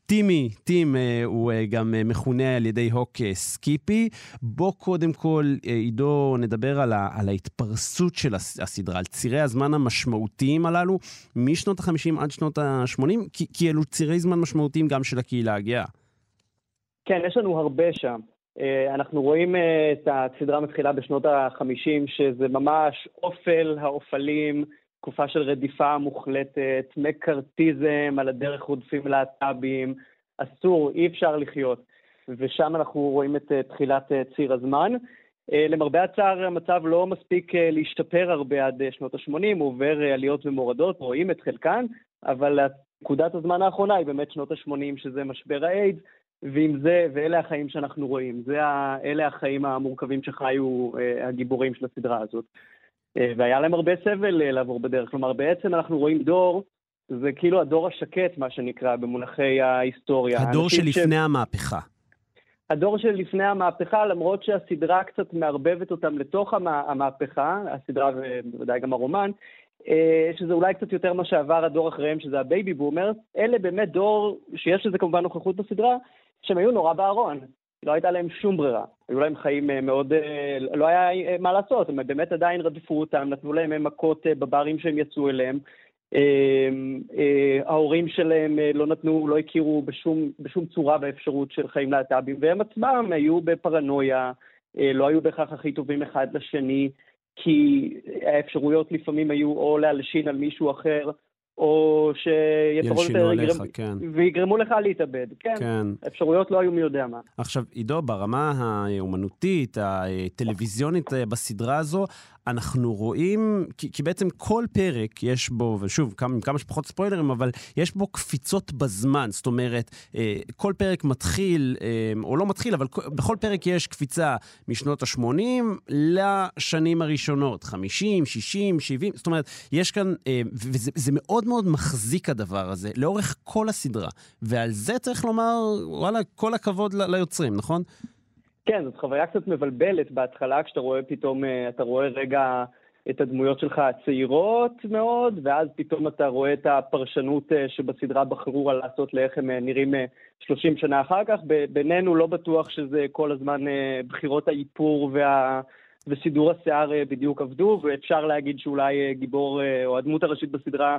טימי, טים אה, הוא גם מכונה על ידי הוק סקיפי. בוא קודם כל, עידו, נדבר על, ה, על ההתפרסות של הסדרה, על צירי הזמן המשמעותיים הללו, משנות ה-50 עד שנות ה-80, כי, כי אלו צירי זמן משמעותיים גם של הקהילה הגאה. כן, יש לנו הרבה שם. אנחנו רואים את הסדרה מתחילה בשנות ה-50, שזה ממש אופל האופלים, תקופה של רדיפה מוחלטת, מקארתיזם, על הדרך רודפים להט"בים, אסור, אי אפשר לחיות. ושם אנחנו רואים את uh, תחילת ציר הזמן. למרבה הצער, המצב לא מספיק להשתפר הרבה עד שנות ה-80, הוא עובר עליות ומורדות, רואים את חלקן, אבל נקודת הזמן האחרונה היא באמת שנות ה-80, שזה משבר האיידס, ועם זה, ואלה החיים שאנחנו רואים. זה ה, אלה החיים המורכבים שחיו uh, הגיבורים של הסדרה הזאת. אה, והיה להם הרבה סבל אה, לעבור בדרך. כלומר, בעצם אנחנו רואים דור, זה כאילו הדור השקט, מה שנקרא, במונחי ההיסטוריה. הדור שלפני ש... המהפכה. הדור שלפני המהפכה, למרות שהסדרה קצת מערבבת אותם לתוך המהפכה, הסדרה ובוודאי גם הרומן, אה, שזה אולי קצת יותר מה שעבר הדור אחריהם, שזה ה baby boomer, אלה באמת דור, שיש לזה כמובן נוכחות בסדרה, שהם היו נורא בארון. לא הייתה להם שום ברירה. היו להם חיים אה, מאוד... אה, לא היה אה, מה לעשות, הם באמת עדיין רדפו אותם, נתנו להם מכות בברים שהם יצאו אליהם. ההורים שלהם לא נתנו, לא הכירו בשום, בשום צורה באפשרות של חיים להט"בים, והם עצמם היו בפרנויה, לא היו בהכרח הכי טובים אחד לשני, כי האפשרויות לפעמים היו או להלשין על מישהו אחר, או שיפרעו יותר עליך, כן. ויגרמו לך להתאבד. כן, כן. אפשרויות לא היו מי יודע מה. עכשיו, עידו, ברמה האומנותית, הטלוויזיונית בסדרה הזו, אנחנו רואים, כי, כי בעצם כל פרק יש בו, ושוב, כמה, כמה שפחות ספוילרים, אבל יש בו קפיצות בזמן. זאת אומרת, אה, כל פרק מתחיל, אה, או לא מתחיל, אבל בכל פרק יש קפיצה משנות ה-80 לשנים הראשונות, 50, 60, 70, זאת אומרת, יש כאן, אה, וזה מאוד מאוד מחזיק הדבר הזה, לאורך כל הסדרה. ועל זה צריך לומר, וואלה, כל הכבוד ליוצרים, נכון? כן, זאת חוויה קצת מבלבלת בהתחלה, כשאתה רואה פתאום, אה, אתה רואה רגע את הדמויות שלך הצעירות מאוד, ואז פתאום אתה רואה את הפרשנות שבסדרה בחרו על לעשות לאיך הם נראים 30 שנה אחר כך. בינינו לא בטוח שזה כל הזמן בחירות האיפור וה... וסידור השיער בדיוק עבדו, ואפשר להגיד שאולי גיבור, או הדמות הראשית בסדרה,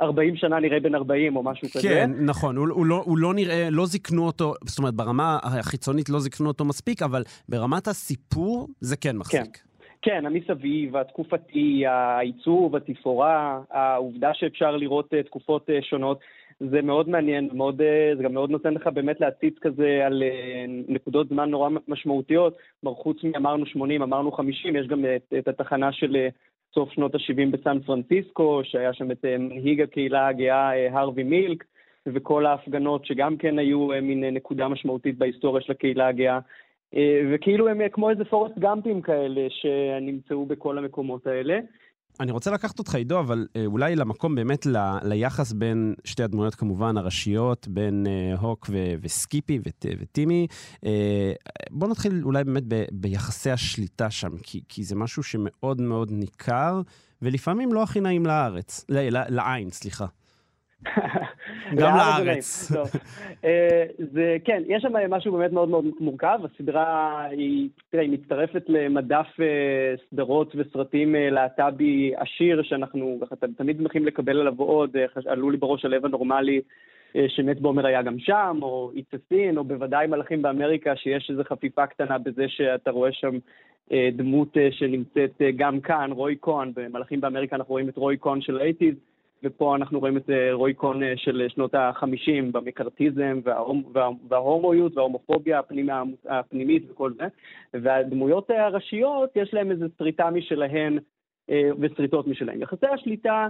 40 שנה נראה בן 40 או משהו כזה. כן, נכון, הוא, הוא, לא, הוא לא נראה, לא זיכנו אותו, זאת אומרת, ברמה החיצונית לא זיכנו אותו מספיק, אבל ברמת הסיפור זה כן מחזיק. כן. כן, המסביב, התקופתי, העיצוב, התפאורה, העובדה שאפשר לראות אה, תקופות אה, שונות, זה מאוד מעניין, מאוד, אה, זה גם מאוד נותן לך באמת להציץ כזה על נקודות זמן נורא משמעותיות. כלומר, חוץ מאמרנו 80, אמרנו 50, יש גם את, את התחנה של סוף שנות ה-70 בסן פרנסיסקו, שהיה שם את מנהיג הקהילה הגאה הרווי מילק, וכל ההפגנות שגם כן היו מין נקודה משמעותית בהיסטוריה של הקהילה הגאה. אה, וכאילו הם אה, כמו איזה פורסט גאמפים כאלה שנמצאו בכל המקומות האלה. אני רוצה לקחת אותך, עידו, אבל אה, אולי למקום באמת ל, ליחס בין שתי הדמויות כמובן הראשיות, בין אה, הוק ו, וסקיפי ות, וטימי. אה, בוא נתחיל אולי באמת ב, ביחסי השליטה שם, כי, כי זה משהו שמאוד מאוד ניכר, ולפעמים לא הכי נעים לארץ, ל, ל, לעין, סליחה. גם לארץ. אה, זה, כן, יש שם משהו באמת מאוד מאוד מורכב. הסדרה היא, תראה, היא מצטרפת למדף אה, סדרות וסרטים אה, להט"בי עשיר, שאנחנו תמיד שמחים לקבל עליו עוד. עלו לי בראש הלב הנורמלי. שמת בעומר היה גם שם, או איצסין, או בוודאי מלאכים באמריקה, שיש איזו חפיפה קטנה בזה שאתה רואה שם דמות שנמצאת גם כאן, רוי קון, במלאכים באמריקה אנחנו רואים את רוי קון של האייטיז. ופה אנחנו רואים את אה, רוי קון אה, של שנות ה-50 במקארתיזם וההומואיות וההומופוביה הפנימית וכל זה. והדמויות הראשיות, יש להם איזו שריטה משלהן אה, ושריטות משלהן. יחסי השליטה,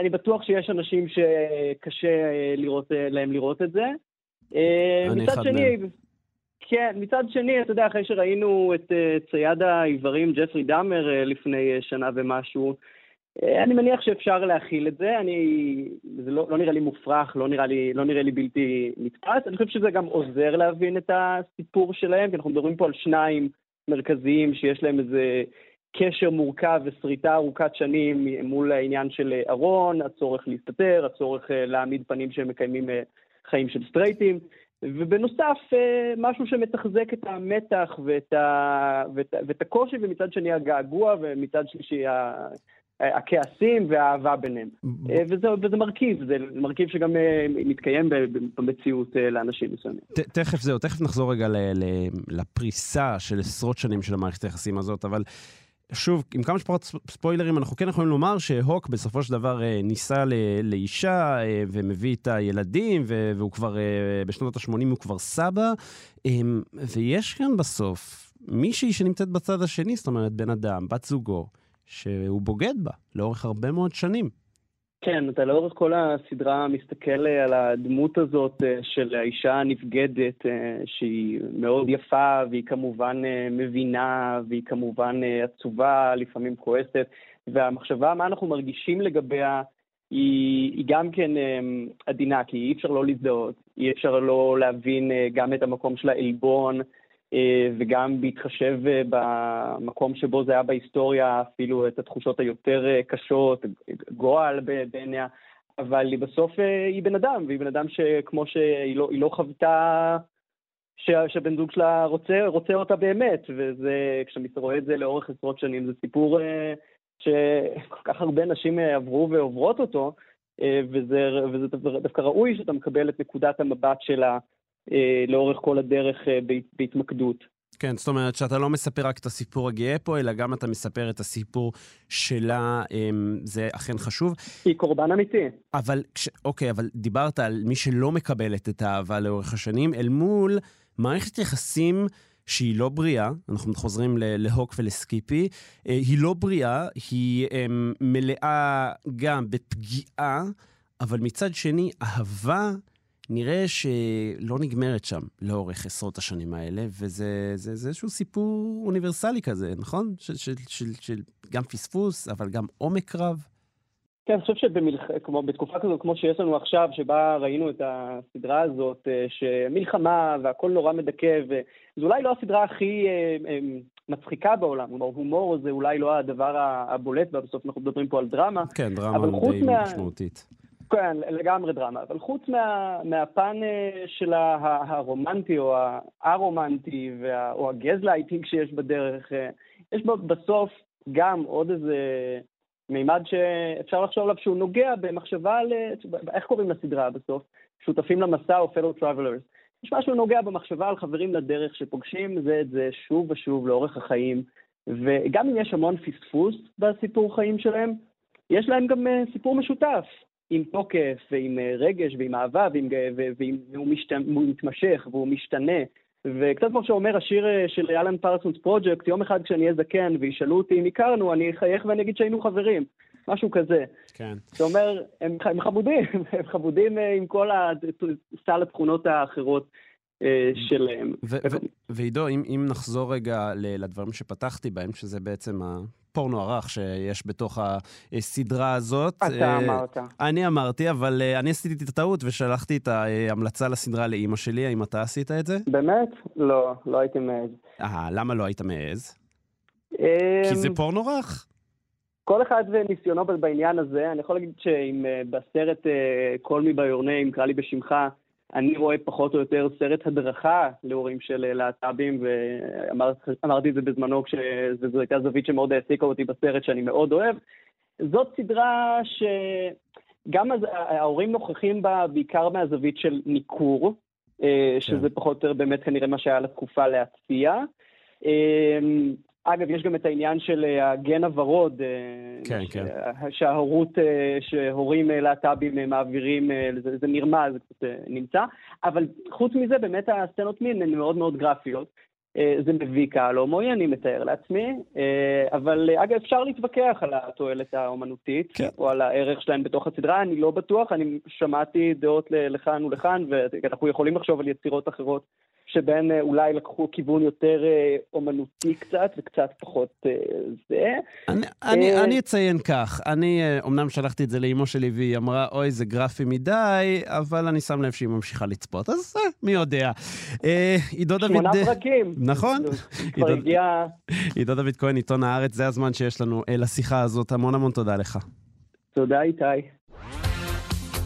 אני בטוח שיש אנשים שקשה לראות, להם לראות את זה. אני אחד מהם. כן, מצד שני, אתה יודע, אחרי שראינו את צייד העיוורים, ג'פרי דאמר, לפני שנה ומשהו, אה, אני מניח שאפשר להכיל את זה, אני, זה לא, לא נראה לי מופרך, לא נראה לי, לא נראה לי בלתי נתפס. אני חושב שזה גם עוזר להבין את הסיפור שלהם, כי אנחנו מדברים פה על שניים מרכזיים שיש להם איזה קשר מורכב ושריטה ארוכת שנים מול העניין של ארון, הצורך להסתתר, הצורך אה, להעמיד פנים שהם מקיימים אה, חיים של סטרייטים. ובנוסף, משהו שמתחזק את המתח ואת, ה, ואת, ואת הקושי, ומצד שני הגעגוע, ומצד שלישי הכעסים והאהבה ביניהם. אה, וזה, וזה מרכיב, זה מרכיב שגם אה, מתקיים במציאות אה, לאנשים מסוימים. תכף זהו, תכף נחזור רגע לפריסה של עשרות שנים של המערכת היחסים הזאת, אבל שוב, עם כמה שפחות ספוילרים, אנחנו כן יכולים לומר שהוק בסופו של דבר נישא לאישה ומביא את הילדים, והוא כבר, בשנות ה-80 הוא כבר סבא, אמ, ויש כאן בסוף מישהי שנמצאת בצד השני, זאת אומרת, בן אדם, בת זוגו. שהוא בוגד בה לאורך הרבה מאוד שנים. כן, אתה לאורך כל הסדרה מסתכל על הדמות הזאת אה, של האישה הנבגדת, אה, שהיא מאוד יפה, והיא כמובן אה, מבינה, והיא כמובן עצובה, לפעמים כועסת, והמחשבה מה אנחנו מרגישים לגביה היא, היא גם כן עדינה, כי אי אפשר לא להזדהות, אי אפשר לא להבין גם את המקום של העלבון, אה, וגם בהתחשב אה, במקום שבו זה היה בהיסטוריה, אפילו את התחושות היותר אה, קשות, גועל בעיניה, אבל היא בסוף היא בן אדם, והיא בן אדם שכמו שהיא לא, לא חוותה שהבן זוג שלה רוצה, רוצה אותה באמת, וזה, כשאני רואה את זה לאורך עשרות שנים, זה סיפור שכל כך הרבה נשים עברו ועוברות אותו, וזה, וזה דווקא ראוי שאתה מקבל את נקודת המבט שלה. אה, לאורך כל הדרך אה, בהתמקדות. כן, זאת אומרת שאתה לא מספר רק את הסיפור הגאה פה, אלא גם אתה מספר את הסיפור שלה, אמ, זה אכן חשוב. היא קורבן אמיתי. אבל, כש, אוקיי, אבל דיברת על מי שלא מקבלת את האהבה לאורך השנים, אל מול מערכת יחסים שהיא לא בריאה, אנחנו חוזרים להוק ולסקיפי, אה, היא לא בריאה, היא אמ, מלאה גם בפגיעה, אבל מצד שני, אהבה... נראה שלא נגמרת שם לאורך עשרות השנים האלה, וזה זה, זה איזשהו סיפור אוניברסלי כזה, נכון? של, של, של, של גם פספוס, אבל גם עומק רב. כן, אני חושב שבתקופה כזו כמו שיש לנו עכשיו, שבה ראינו את הסדרה הזאת, אה, שמלחמה והכל נורא מדכא, וזו אולי לא הסדרה הכי אה, אה, מצחיקה בעולם, כלומר הומור זה אולי לא הדבר הבולט, ובסוף אנחנו מדברים פה על דרמה. כן, דרמה די מה... משמעותית. כן, לגמרי דרמה, אבל חוץ מה, מהפן של הרומנטי או הא-רומנטי או הגזלייטינג שיש בדרך, יש בסוף גם עוד איזה מימד שאפשר לחשוב עליו שהוא נוגע במחשבה על... איך קוראים לסדרה בסוף? שותפים למסע או fellow travelers. יש משהו נוגע במחשבה על חברים לדרך שפוגשים זה את זה שוב ושוב לאורך החיים, וגם אם יש המון פספוס בסיפור חיים שלהם, יש להם גם אה, סיפור משותף, עם תוקף ועם אה, רגש ועם אהבה, ועם, והוא, משת, מתמשך והוא משתנה. וקצת כמו שאומר השיר אה, של אלן פרסונס פרוג'קט, יום אחד כשאני אהיה זקן וישאלו אותי אם הכרנו, אני אחייך ואני אגיד שהיינו חברים. משהו כזה. כן. זאת אומרת, הם, הם חמודים, <laughs> הם חמודים אה, עם כל סל התכונות האחרות שלהם. ועידו, אם, אם נחזור רגע לדברים שפתחתי בהם, שזה בעצם הפורנו הרך שיש בתוך הסדרה הזאת. אתה אה, אמרת. אני אמרתי, אבל אני עשיתי את הטעות ושלחתי את ההמלצה לסדרה לאימא שלי. האם אתה עשית את זה? באמת? לא, לא הייתי מעז. אה, למה לא היית מעז? כי זה פורנו רך. כל אחד וניסיונו בעניין הזה. אני יכול להגיד שאם אה, בסרט אה, Call Me by your name, קרא לי בשמך, אני רואה פחות או יותר סרט הדרכה להורים של אה, להט"בים, ואמרתי את זה בזמנו כשזו הייתה זווית שמאוד העסיקה אותי בסרט שאני מאוד אוהב. זאת סדרה שגם ההורים נוכחים בה בעיקר מהזווית של ניכור, כן. שזה פחות או יותר באמת כנראה מה שהיה לתקופה להצפיע. אגב, יש גם את העניין של אה, הגן הוורוד. אה, כן, ש... כן. שההורות, אה, שהורים להט"בים מעבירים, זה, זה נרמז, זה קצת נמצא. אבל חוץ מזה, באמת הסצנות מין הן מאוד מאוד גרפיות. זה מביא קהל הומואי, אני מתאר לעצמי. אבל אגב, אפשר להתווכח על התועלת האומנותית, כן. או על הערך שלהם בתוך הסדרה, אני לא בטוח. אני שמעתי דעות לכאן ולכאן, ואנחנו יכולים לחשוב על יצירות אחרות שבהן אה, אולי לקחו כיוון יותר אה, אומנותי קצת וקצת פחות אה, זה. אני, אני, אני אציין כך, אני אומנם שלחתי את זה לאימו שלי והיא אמרה, אוי, זה גרפי מדי, אבל אני שם לב שהיא ממשיכה לצפות, אז מי יודע. עידו דוד... שמונה פרקים. נכון. כבר הגיע... עידו דוד כהן, עיתון הארץ, זה הזמן שיש לנו לשיחה הזאת. המון המון תודה לך. תודה, איתי.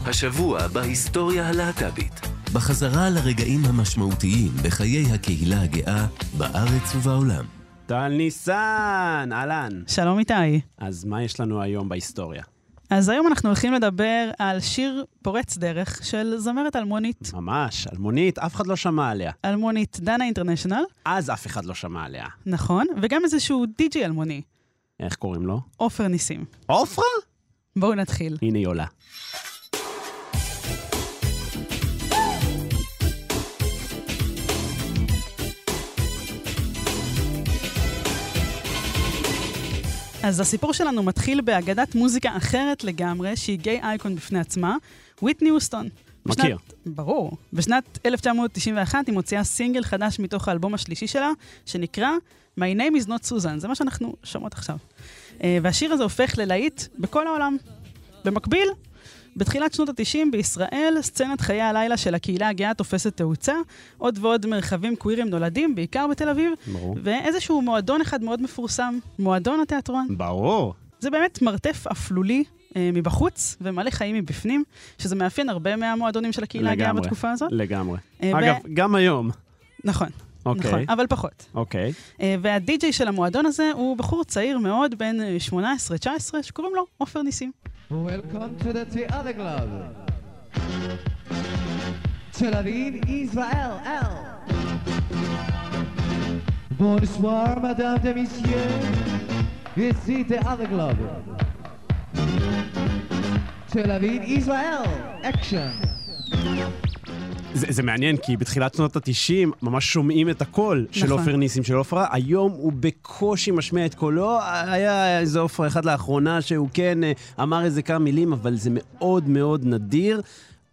השבוע בהיסטוריה הלהט"בית. בחזרה לרגעים המשמעותיים בחיי הקהילה הגאה בארץ ובעולם. טל ניסן, אהלן. שלום איתי. אז מה יש לנו היום בהיסטוריה? אז היום אנחנו הולכים לדבר על שיר פורץ דרך של זמרת אלמונית. ממש, אלמונית, אף אחד לא שמע עליה. אלמונית דנה אינטרנשיונל. אז אף אחד לא שמע עליה. נכון, וגם איזשהו די.ג'י אלמוני. איך קוראים לו? עופר ניסים. עופרה? בואו נתחיל. הנה היא עולה. אז הסיפור שלנו מתחיל באגדת מוזיקה אחרת לגמרי, שהיא גיי אייקון בפני עצמה, וויטני הוסטון. מכיר. בשנת, ברור. בשנת 1991 היא מוציאה סינגל חדש מתוך האלבום השלישי שלה, שנקרא My name is not Susan, זה מה שאנחנו שומעות עכשיו. אה, והשיר הזה הופך ללהיט בכל העולם. במקביל, בתחילת שנות ה-90 בישראל, סצנת חיי הלילה של הקהילה הגאה תופסת תאוצה, עוד ועוד מרחבים קווירים נולדים, בעיקר בתל אביב, ברור. ואיזשהו מועדון אחד מאוד מפורסם, מועדון התיאטרון. ברור. זה באמת מרתף אפלולי אה, מבחוץ ומלא חיים מבפנים, שזה מאפיין הרבה מהמועדונים של הקהילה הגאה בתקופה הזאת. לגמרי. אה, אגב, ו... גם היום. נכון. אוקיי. נכון, אבל פחות. אוקיי. Uh, והדי-ג'יי של המועדון הזה הוא בחור צעיר מאוד, בן 18-19, שקוראים לו עופר ניסים. Welcome to the Theater Club. Tel Aviv, Israel, L. Bonsoir, Madame This is the Theater Club. Tel Aviv, Israel, Action. זה, זה מעניין, כי בתחילת שנות ה-90 ממש שומעים את הקול נכון. של עופר ניסים של עופרה. היום הוא בקושי משמיע את קולו. היה איזה עופרה אחד לאחרונה שהוא כן אה, אמר איזה כמה מילים, אבל זה מאוד מאוד נדיר.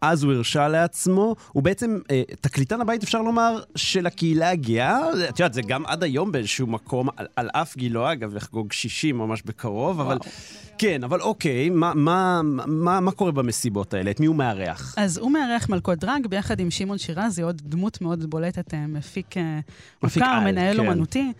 אז הוא הרשה לעצמו. הוא בעצם אה, תקליטן הבית, אפשר לומר, של הקהילה הגאה. את יודעת, זה גם עד היום באיזשהו מקום, על, על אף גילו, אגב, יחגוג 60 ממש בקרוב, וואו. אבל... כן, אבל אוקיי, מה, מה, מה, מה קורה במסיבות האלה? את מי הוא מארח? אז הוא מארח מלכות דרג ביחד עם שמעון שירזי, עוד דמות מאוד בולטת, אה, מפיק מוכר, מנהל כן. אומנותי.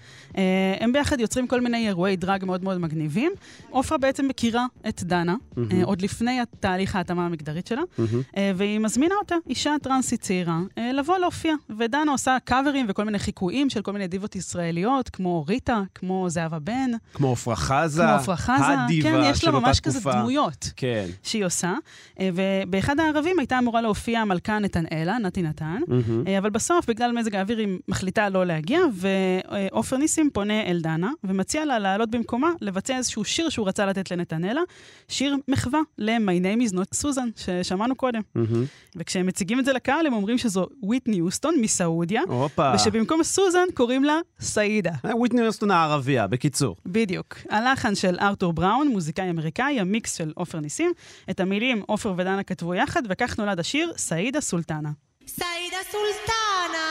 הם ביחד יוצרים כל מיני אירועי דרג מאוד מאוד מגניבים. עופרה בעצם מכירה את דנה, mm-hmm. עוד לפני תהליך ההתאמה המגדרית שלה, mm-hmm. והיא מזמינה אותה, אישה טרנסית צעירה, לבוא להופיע. ודנה עושה קאברים וכל מיני חיקויים של כל מיני דיבות ישראליות, כמו ריטה, כמו זהבה בן. כמו עפרה חזה. כמו עפרה חזה. הדיבה תקופה. כן, יש לה ממש כזה דמויות. כן. שהיא עושה. ובאחד הערבים הייתה אמורה להופיע המלכה נתנאלה, נתי נתן, mm-hmm. אבל בסוף, בגלל מזג האוויר, היא מחליטה לא להגיע, ועופר ניסים פונה אל דנה, ומציע לה לעלות במקומה, לבצע איזשהו שיר שהוא רצה לתת לנתנאלה, שיר מחווה ל-My name is not סוזן, ששמענו קודם. Mm-hmm. וכשהם מציגים את זה לקהל, הם אומרים שזו וויטני יוסטון מסעודיה, Opa. ושבמקום סוזן קוראים לה סעידה. וויטני יוסטון הערבייה, בקיצור. בדיוק. הלחן של ארתור בראון, מוזיקאי אמריקאי, המיקס של עופר ניסים. את המילים עופר ודנה כתבו יחד, וכך נולד השיר סעידה סולטנה. סעידה סולטנה,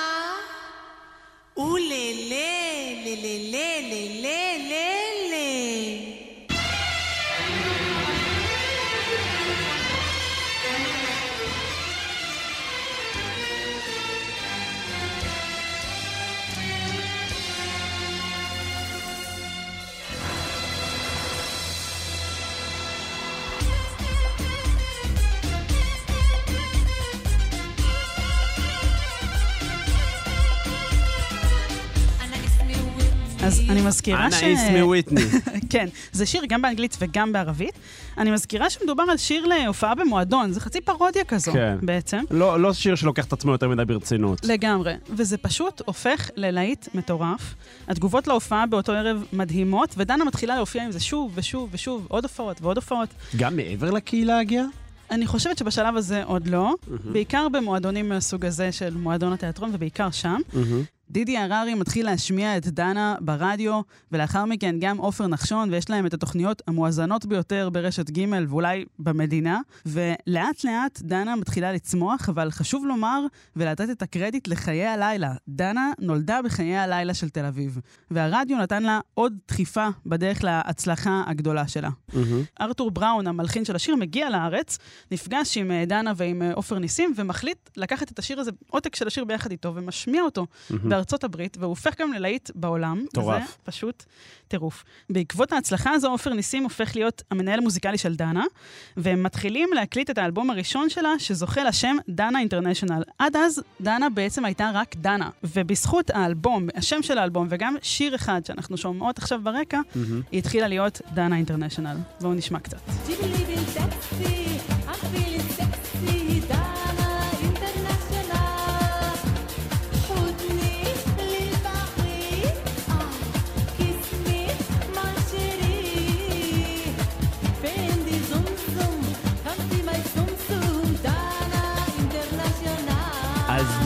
וללה, ללה, ללה, ללה. אז אני מזכירה ש... אנא איסמי וויטני. כן, זה שיר גם באנגלית וגם בערבית. אני מזכירה שמדובר על שיר להופעה במועדון, זה חצי פרודיה כזו כן. בעצם. לא, לא שיר שלוקח את עצמו יותר מדי ברצינות. לגמרי, וזה פשוט הופך ללהיט מטורף. התגובות להופעה באותו ערב מדהימות, ודנה מתחילה להופיע עם זה שוב ושוב ושוב, עוד הופעות ועוד הופעות. גם מעבר לקהילה הגאה? אני חושבת שבשלב הזה עוד לא, mm-hmm. בעיקר במועדונים מהסוג הזה של מועדון התיאטרון, ובעיקר שם. Mm-hmm. דידי הררי מתחיל להשמיע את דנה ברדיו, ולאחר מכן גם עופר נחשון, ויש להם את התוכניות המואזנות ביותר ברשת ג' ואולי במדינה. ולאט לאט דנה מתחילה לצמוח, אבל חשוב לומר ולתת את הקרדיט לחיי הלילה. דנה נולדה בחיי הלילה של תל אביב, והרדיו נתן לה עוד דחיפה בדרך להצלחה הגדולה שלה. Mm-hmm. ארתור בראון, המלחין של השיר, מגיע לארץ, נפגש עם אה, דנה ועם אה, עופר ניסים, ומחליט לקחת את השיר הזה, עותק של השיר ביחד איתו, ומשמיע אותו. Mm-hmm. בארצות הברית, והוא הופך גם ללהיט בעולם. מטורף. זה פשוט טירוף. בעקבות ההצלחה הזו, עופר ניסים הופך להיות המנהל המוזיקלי של דנה, והם מתחילים להקליט את האלבום הראשון שלה, שזוכה לשם דנה אינטרנשיונל. עד אז, דנה בעצם הייתה רק דנה, ובזכות האלבום, השם של האלבום, וגם שיר אחד שאנחנו שומעות עכשיו ברקע, mm-hmm. היא התחילה להיות דנה אינטרנשיונל. בואו נשמע קצת.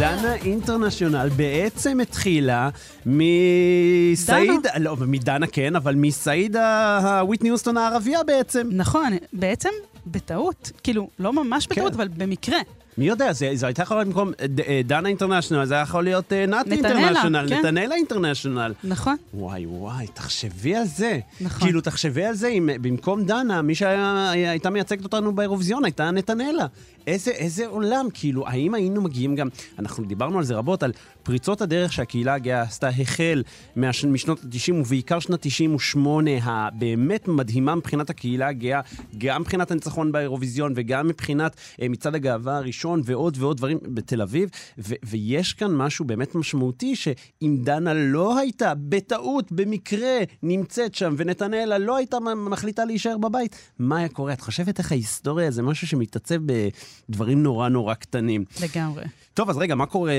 דנה אינטרנשיונל בעצם התחילה מסעיד, לא, מדנה כן, אבל מסעיד הוויטני יוסטון הערבייה בעצם. נכון, בעצם בטעות, כאילו, לא ממש בטעות, כן. אבל במקרה. מי יודע, זה, זה הייתה יכולה להיות במקום אה, דנה אינטרנשיונל, זה היה יכול להיות אה, נאט אינטרנשיונל, כן. נתנאלה אינטרנשיונל. נכון. וואי וואי, תחשבי על זה. נכון. כאילו, תחשבי על זה, אם במקום דנה, מי שהייתה מייצגת אותנו באירוויזיון הייתה נתנאלה. איזה, איזה עולם, כאילו, האם היינו מגיעים גם, אנחנו דיברנו על זה רבות, על פריצות הדרך שהקהילה הגאה עשתה החל מהש, משנות ה-90 ובעיקר שנת 98, הבאמת מדהימה מבחינת הקהילה הגאה, גם מבחינת הניצחון באירוויזיון וגם מבחינת אה, מצעד הגאווה הראשון ועוד ועוד דברים בתל אביב, ו- ויש כאן משהו באמת משמעותי, שאם דנה לא הייתה בטעות, במקרה, נמצאת שם, ונתנאלה לא הייתה מחליטה להישאר בבית, מה היה קורה? את חושבת איך ההיסטוריה זה משהו שמתעצב ב... דברים נורא נורא קטנים. לגמרי. טוב, אז רגע, מה קורה?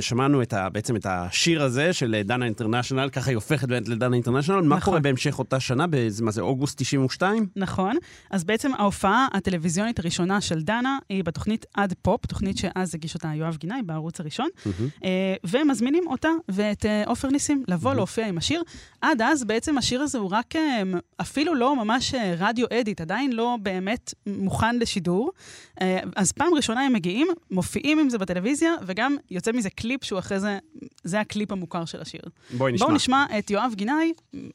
שמענו את ה, בעצם את השיר הזה של דנה אינטרנשיונל, ככה היא הופכת באמת לדנה אינטרנשיונל. נכון. מה קורה בהמשך אותה שנה, באיזה, מה זה, אוגוסט 92? נכון. אז בעצם ההופעה הטלוויזיונית הראשונה של דנה היא בתוכנית עד פופ, תוכנית שאז הגיש אותה יואב גינאי בערוץ הראשון, mm-hmm. ומזמינים אותה ואת אה, עופר ניסים לבוא mm-hmm. להופיע עם השיר. עד אז בעצם השיר הזה הוא רק אה, אפילו לא ממש רדיו אדיט, עדיין לא באמת מוכן לשידור. אז פעם ראשונה הם מגיעים, מופיעים עם זה בטלוויזיה, וגם יוצא מזה קליפ שהוא אחרי זה, זה הקליפ המוכר של השיר. בואי נשמע. בואו נשמע את יואב גינאי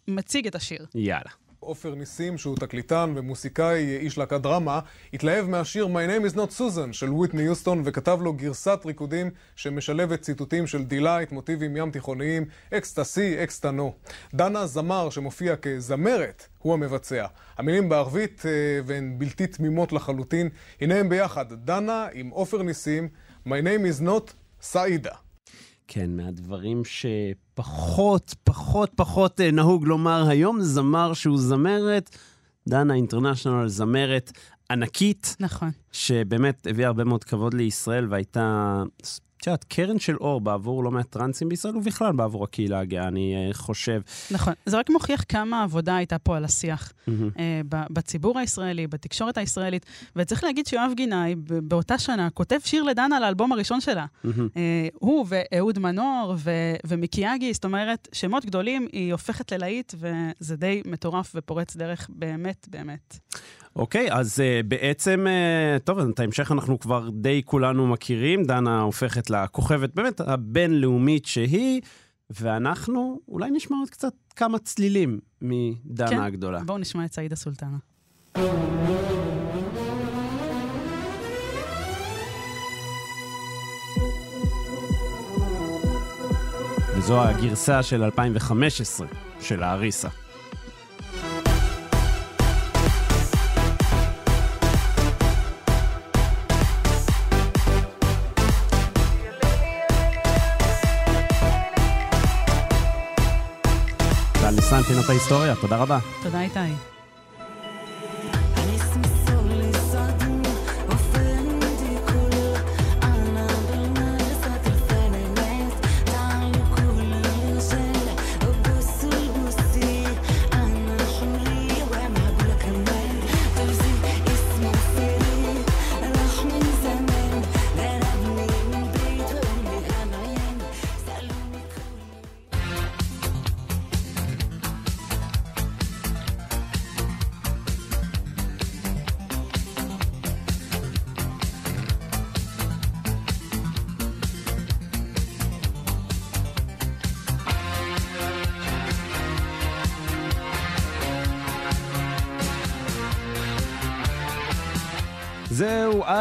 מציג את השיר. יאללה. עופר ניסים, שהוא תקליטן ומוסיקאי, איש להקת דרמה, התלהב מהשיר My Name is Not Susan של וויטני יוסטון וכתב לו גרסת ריקודים שמשלבת ציטוטים של Deee-Lite, מוטיבים ים תיכוניים, אקסטסי, אקסטנו. דנה זמר שמופיע כזמרת, הוא המבצע. המילים בערבית והן בלתי תמימות לחלוטין. הנה הם ביחד, דנה עם עופר ניסים, My Name is Not סעידה. כן, מהדברים שפחות, פחות, פחות נהוג לומר היום, זמר שהוא זמרת, דנה אינטרנשיונל, זמרת ענקית. נכון. שבאמת הביאה הרבה מאוד כבוד לישראל והייתה את יודעת, קרן של אור בעבור לא מעט טרנסים בישראל, ובכלל בעבור הקהילה הגאה, אני uh, חושב. נכון. זה רק מוכיח כמה עבודה הייתה פה על השיח. Mm-hmm. בציבור הישראלי, בתקשורת הישראלית. וצריך להגיד שיואב גינאי, באותה שנה, כותב שיר לדנה על האלבום הראשון שלה. Mm-hmm. הוא ואהוד מנור ו- ומיקי יגי, זאת אומרת, שמות גדולים, היא הופכת ללהיט, וזה די מטורף ופורץ דרך באמת, באמת. אוקיי, okay, אז uh, בעצם, uh, טוב, את ההמשך אנחנו כבר די כולנו מכירים. דנה הופכת לכוכבת באמת הבינלאומית שהיא, ואנחנו אולי נשמע עוד קצת כמה צלילים מדנה כן, הגדולה. בואו נשמע את סעידה סולטנה. וזו הגרסה של 2015 של האריסה. ניסן, פינות ההיסטוריה, תודה רבה. תודה איתי.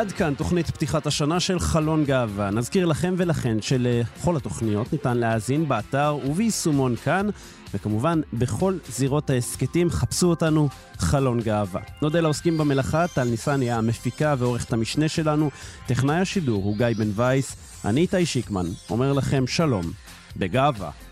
עד כאן תוכנית פתיחת השנה של חלון גאווה. נזכיר לכם ולכן שלכל התוכניות ניתן להאזין באתר וביישומון כאן, וכמובן בכל זירות ההסכתים חפשו אותנו חלון גאווה. נודה לעוסקים במלאכה, טל ניסני המפיקה ועורכת המשנה שלנו, טכנאי השידור הוא גיא בן וייס, אני איתי שיקמן, אומר לכם שלום, בגאווה.